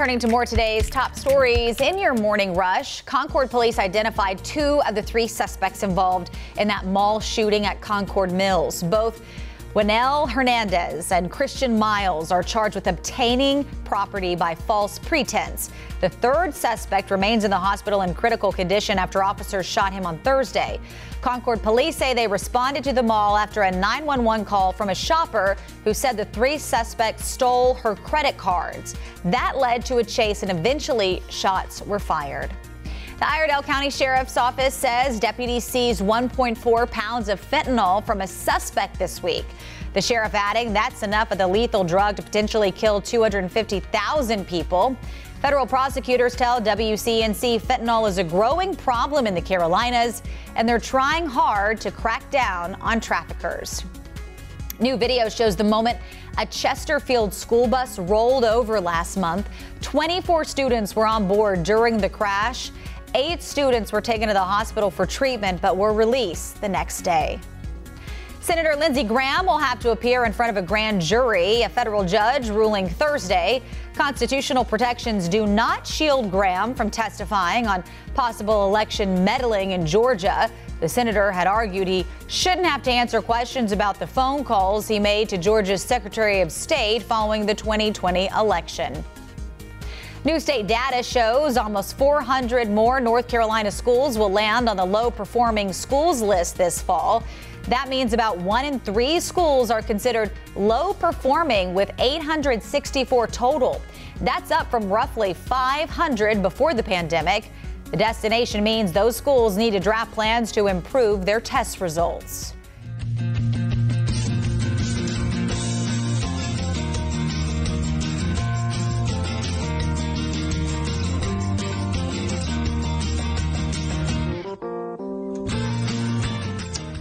Turning to more today's top stories in your morning rush, Concord police identified two of the three suspects involved in that mall shooting at Concord Mills. Both Winell Hernandez and Christian Miles are charged with obtaining property by false pretense. The third suspect remains in the hospital in critical condition after officers shot him on Thursday. Concord police say they responded to the mall after a 911 call from a shopper who said the three suspects stole her credit cards. That led to a chase and eventually shots were fired. The Iredell County Sheriff's Office says deputies seized 1.4 pounds of fentanyl from a suspect this week. The sheriff adding that's enough of the lethal drug to potentially kill 250,000 people. Federal prosecutors tell WCNC fentanyl is a growing problem in the Carolinas, and they're trying hard to crack down on traffickers. New video shows the moment a Chesterfield school bus rolled over last month. 24 students were on board during the crash. Eight students were taken to the hospital for treatment but were released the next day. Senator Lindsey Graham will have to appear in front of a grand jury, a federal judge ruling Thursday. Constitutional protections do not shield Graham from testifying on possible election meddling in Georgia. The senator had argued he shouldn't have to answer questions about the phone calls he made to Georgia's Secretary of State following the 2020 election. New state data shows almost 400 more North Carolina schools will land on the low performing schools list this fall. That means about one in three schools are considered low performing, with 864 total. That's up from roughly 500 before the pandemic. The destination means those schools need to draft plans to improve their test results.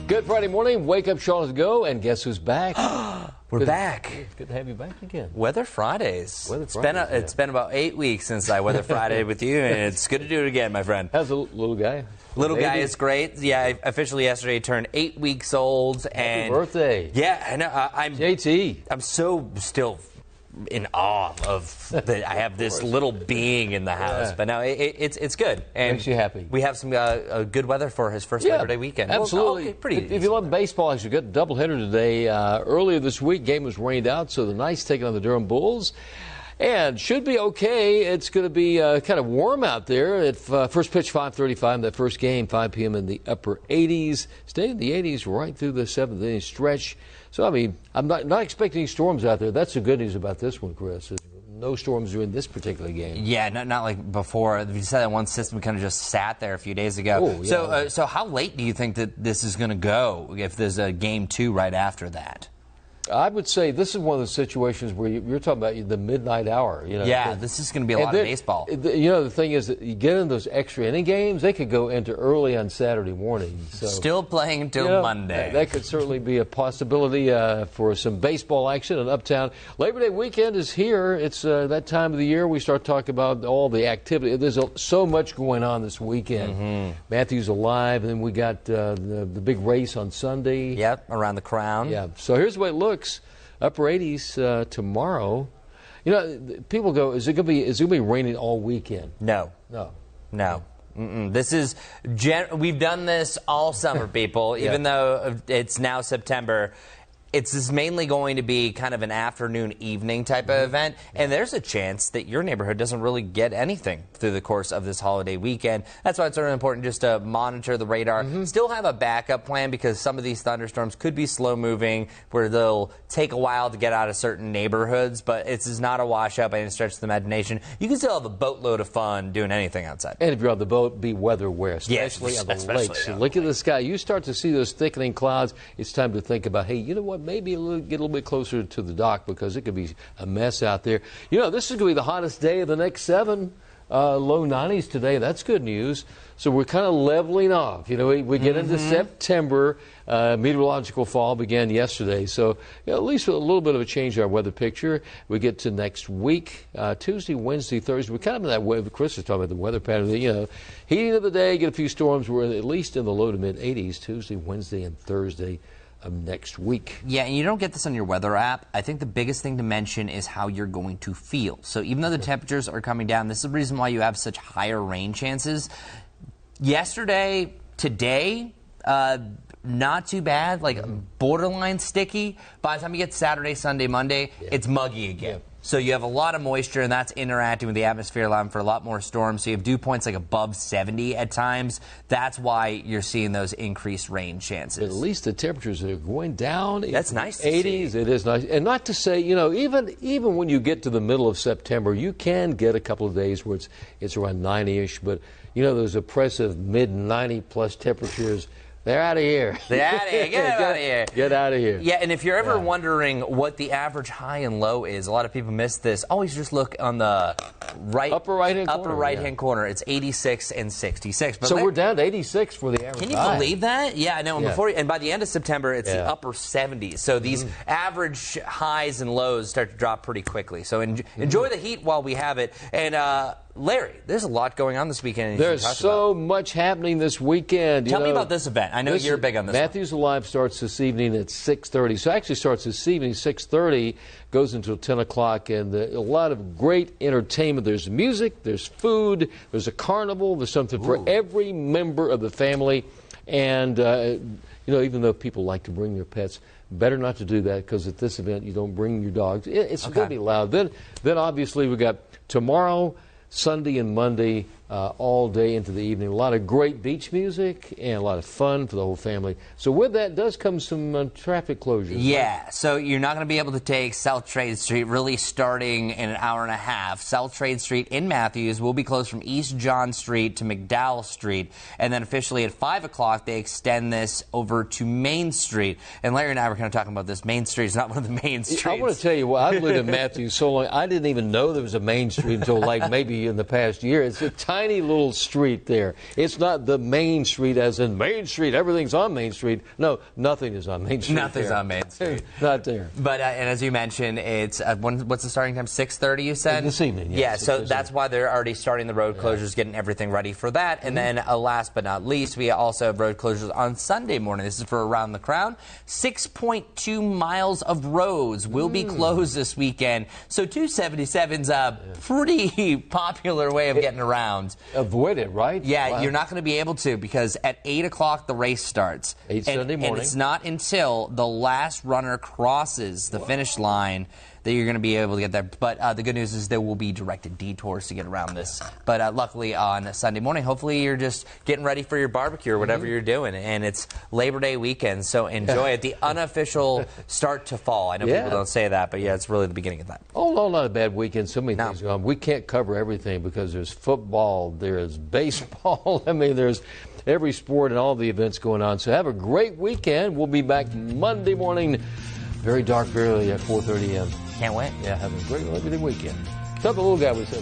Good Friday morning. Wake up, Charlotte, go, and guess who's back? We're Good- back. Good to have you back again. Weather Fridays. Weather It's been a, yeah. it's been about eight weeks since I Weather Friday with you, and it's good to do it again, my friend. How's the little guy? Little guy Baby? is great. Yeah, I officially yesterday turned eight weeks old, Happy and birthday. yeah, I know. I, am JT. I'm so still in awe of that I have this little being in the house. Yeah. But no, it, it, it's it's good. And Makes you happy. We have some uh, uh, good weather for his first Labor Day weekend. Well, Absolutely. okay, pretty. If, if you love baseball, actually, got a doubleheader today. Uh, earlier this week, game was rained out, so the Knights taking on the Durham Bulls. And should be okay. It's going to be uh, kind of warm out there. At uh, first pitch, 5:35. That first game, 5 p.m. in the upper 80s. Stay in the 80s right through the seventh inning stretch. So I mean, I'm not not expecting storms out there. That's the good news about this one, Chris. is No storms during this particular game. Yeah, not, not like before. You said that one system kind of just sat there a few days ago. Oh, So, uh, so how late do you think that this is going to go if there's a game two right after that? I would say this is one of the situations where you- you're talking about the midnight hour. You know, Yeah, this is going to be a lot of baseball. You know, the thing is that you get in those extra inning games, they could go into early on Saturday morning. So Still playing until you know, Monday. That, that could certainly be a possibility uh, for some baseball action in Uptown. Labor Day weekend is here. It's uh, that time of the year we start talking about all the activity. There's a, so much going on this weekend. Mm-hmm. Matthews alive, and then we got uh, the, the big race on Sunday. Yep, around the crown. Yeah. So here's the way it looks: upper 80s uh, tomorrow. You know, people go, is it gonna be? Is it gonna be raining all weekend? No, No. no. Mm-mm. This is gen- we've done this all summer, people. Yeah. Even though it's now September, it's mainly going to be kind of an afternoon, evening type of mm-hmm. event, and there's a chance that your neighborhood doesn't really get anything through the course of this holiday weekend. That's why it's really important just to monitor the radar. Mm-hmm. Still have a backup plan because some of these thunderstorms could be slow moving, where they'll take a while to get out of certain neighborhoods. But it's is not a washout by any stretch of the imagination. You can still have a boatload of fun doing anything outside. And if you're on the boat, be weather aware, Yes, especially on the especially lakes. on the Look at the sky. You start to see those thickening clouds. It's time to think about, hey, you know what? Maybe a little, get a little bit closer to the dock because it could be a mess out there. You know, this is going to be the hottest day of the next seven. Uh, low 90s today. That's good news. So we're kind of leveling off. You know, we, we get into September. Uh, meteorological fall began yesterday. So you know, at least a little bit of a change in our weather picture. We get to next week, uh, Tuesday, Wednesday, Thursday. We're kind of in that way. Chris was talking about the weather pattern. You know, heating of the day, get a few storms. We're at least in the low to mid 80s Tuesday, Wednesday, and Thursday. Of next week. Yeah, and you don't get this on your weather app. I think the biggest thing to mention is how you're going to feel. So even though the temperatures are coming down, this is the reason why you have such higher rain chances. Yesterday, today, uh, not too bad, like Mm-hmm. borderline sticky. By the time you get Saturday, Sunday, Monday, it's muggy again. So you have a lot of moisture, and that's interacting with the atmosphere, allowing for a lot more storms. So you have dew points like above 70 at times. That's why you're seeing those increased rain chances. At least the temperatures are going down. That's nice to 80s. see. It is nice, and not to say, you know, even even when you get to the middle of September, you can get a couple of days where it's it's around 90ish. But you know, those oppressive mid 90 plus temperatures. They're out of here. They're outta here. Get 'em outta here. Get out of here. Yeah, and if you're ever Yeah. wondering what the average high and low is, a lot of people miss this. Always just look on the right Upper right-hand upper corner, right yeah. hand corner. It's 86 and 66. But So we're down to 86 for the average. Can you high. believe that? Yeah, I know. And Yeah. before and by the end of September, it's the upper 70s. So these average highs and lows start to drop pretty quickly. So en- Mm-hmm. enjoy the heat while we have it. And uh, Larry, there's a lot going on this weekend. There's so about. much happening this weekend. you Tell me about this event. I know you're big on this. one. Matthews Alive starts this evening at 6:30. So actually starts this evening 6:30, goes until 10 o'clock, and the, a lot of great entertainment. There's music, there's food, there's a carnival, there's something for every member of the family, and uh, you know even though people like to bring their pets. Better not to do that because at this event you don't bring your dogs. It, it's going to be loud. Then, then obviously we got tomorrow, Sunday, and Monday uh, all day into the evening. A lot of great beach music and a lot of fun for the whole family. So with that does come some uh, traffic closures. right? Yeah, so you're not going to be able to take South Trade Street really starting in an hour and a half. South Trade Street in Matthews will be closed from East John Street to McDowell Street. And then officially at 5 o'clock, they extend this over to Main Street. And Larry and I were kind of talking about this. Main Street is not one of the main streets. I want to tell you what, I've lived in Matthews so long, I didn't even know there was a main street until like maybe in the past year. It's a tiny little street there. It's not the main street as in Main Street, everything's on Main Street. No, nothing is on Main Street. Nothing's there. on Main Street. not there. But uh, and as you mentioned, it's uh, when, what's the starting time? Six thirty. You said This evening, yeah, Yeah, so that's why they're already starting the road closures, getting everything ready for that. And Mm-hmm. then, uh, last but not least, we also have road closures on Sunday morning. This is for around the crown. Six point two miles of roads will be Mm. closed this weekend. So two seventy seven's a pretty popular way of getting around. Avoid it, right? Yeah, Wow. you're not going to be able to because at 8 o'clock the race starts. Eight and, Sunday And it's not until the last runner crosses the finish line that you're going to be able to get there. But uh, the good news is there will be directed detours to get around this. But uh, luckily on Sunday morning, hopefully you're just getting ready for your barbecue or whatever Mm-hmm. you're doing. And it's Labor Day weekend, so enjoy it. The unofficial start to fall. I know Yeah. people don't say that, but yeah, it's really the beginning of that. Oh, no, not a bad weekend. So many No. things going on. We can't cover everything because there's football, there's baseball. I mean, there's every sport and all the events going on. So have a great weekend. We'll be back Monday morning, very dark, very early at 4.30 a.m. Can't wait. Yeah, have a great everything weekend. Tell the little guy we said.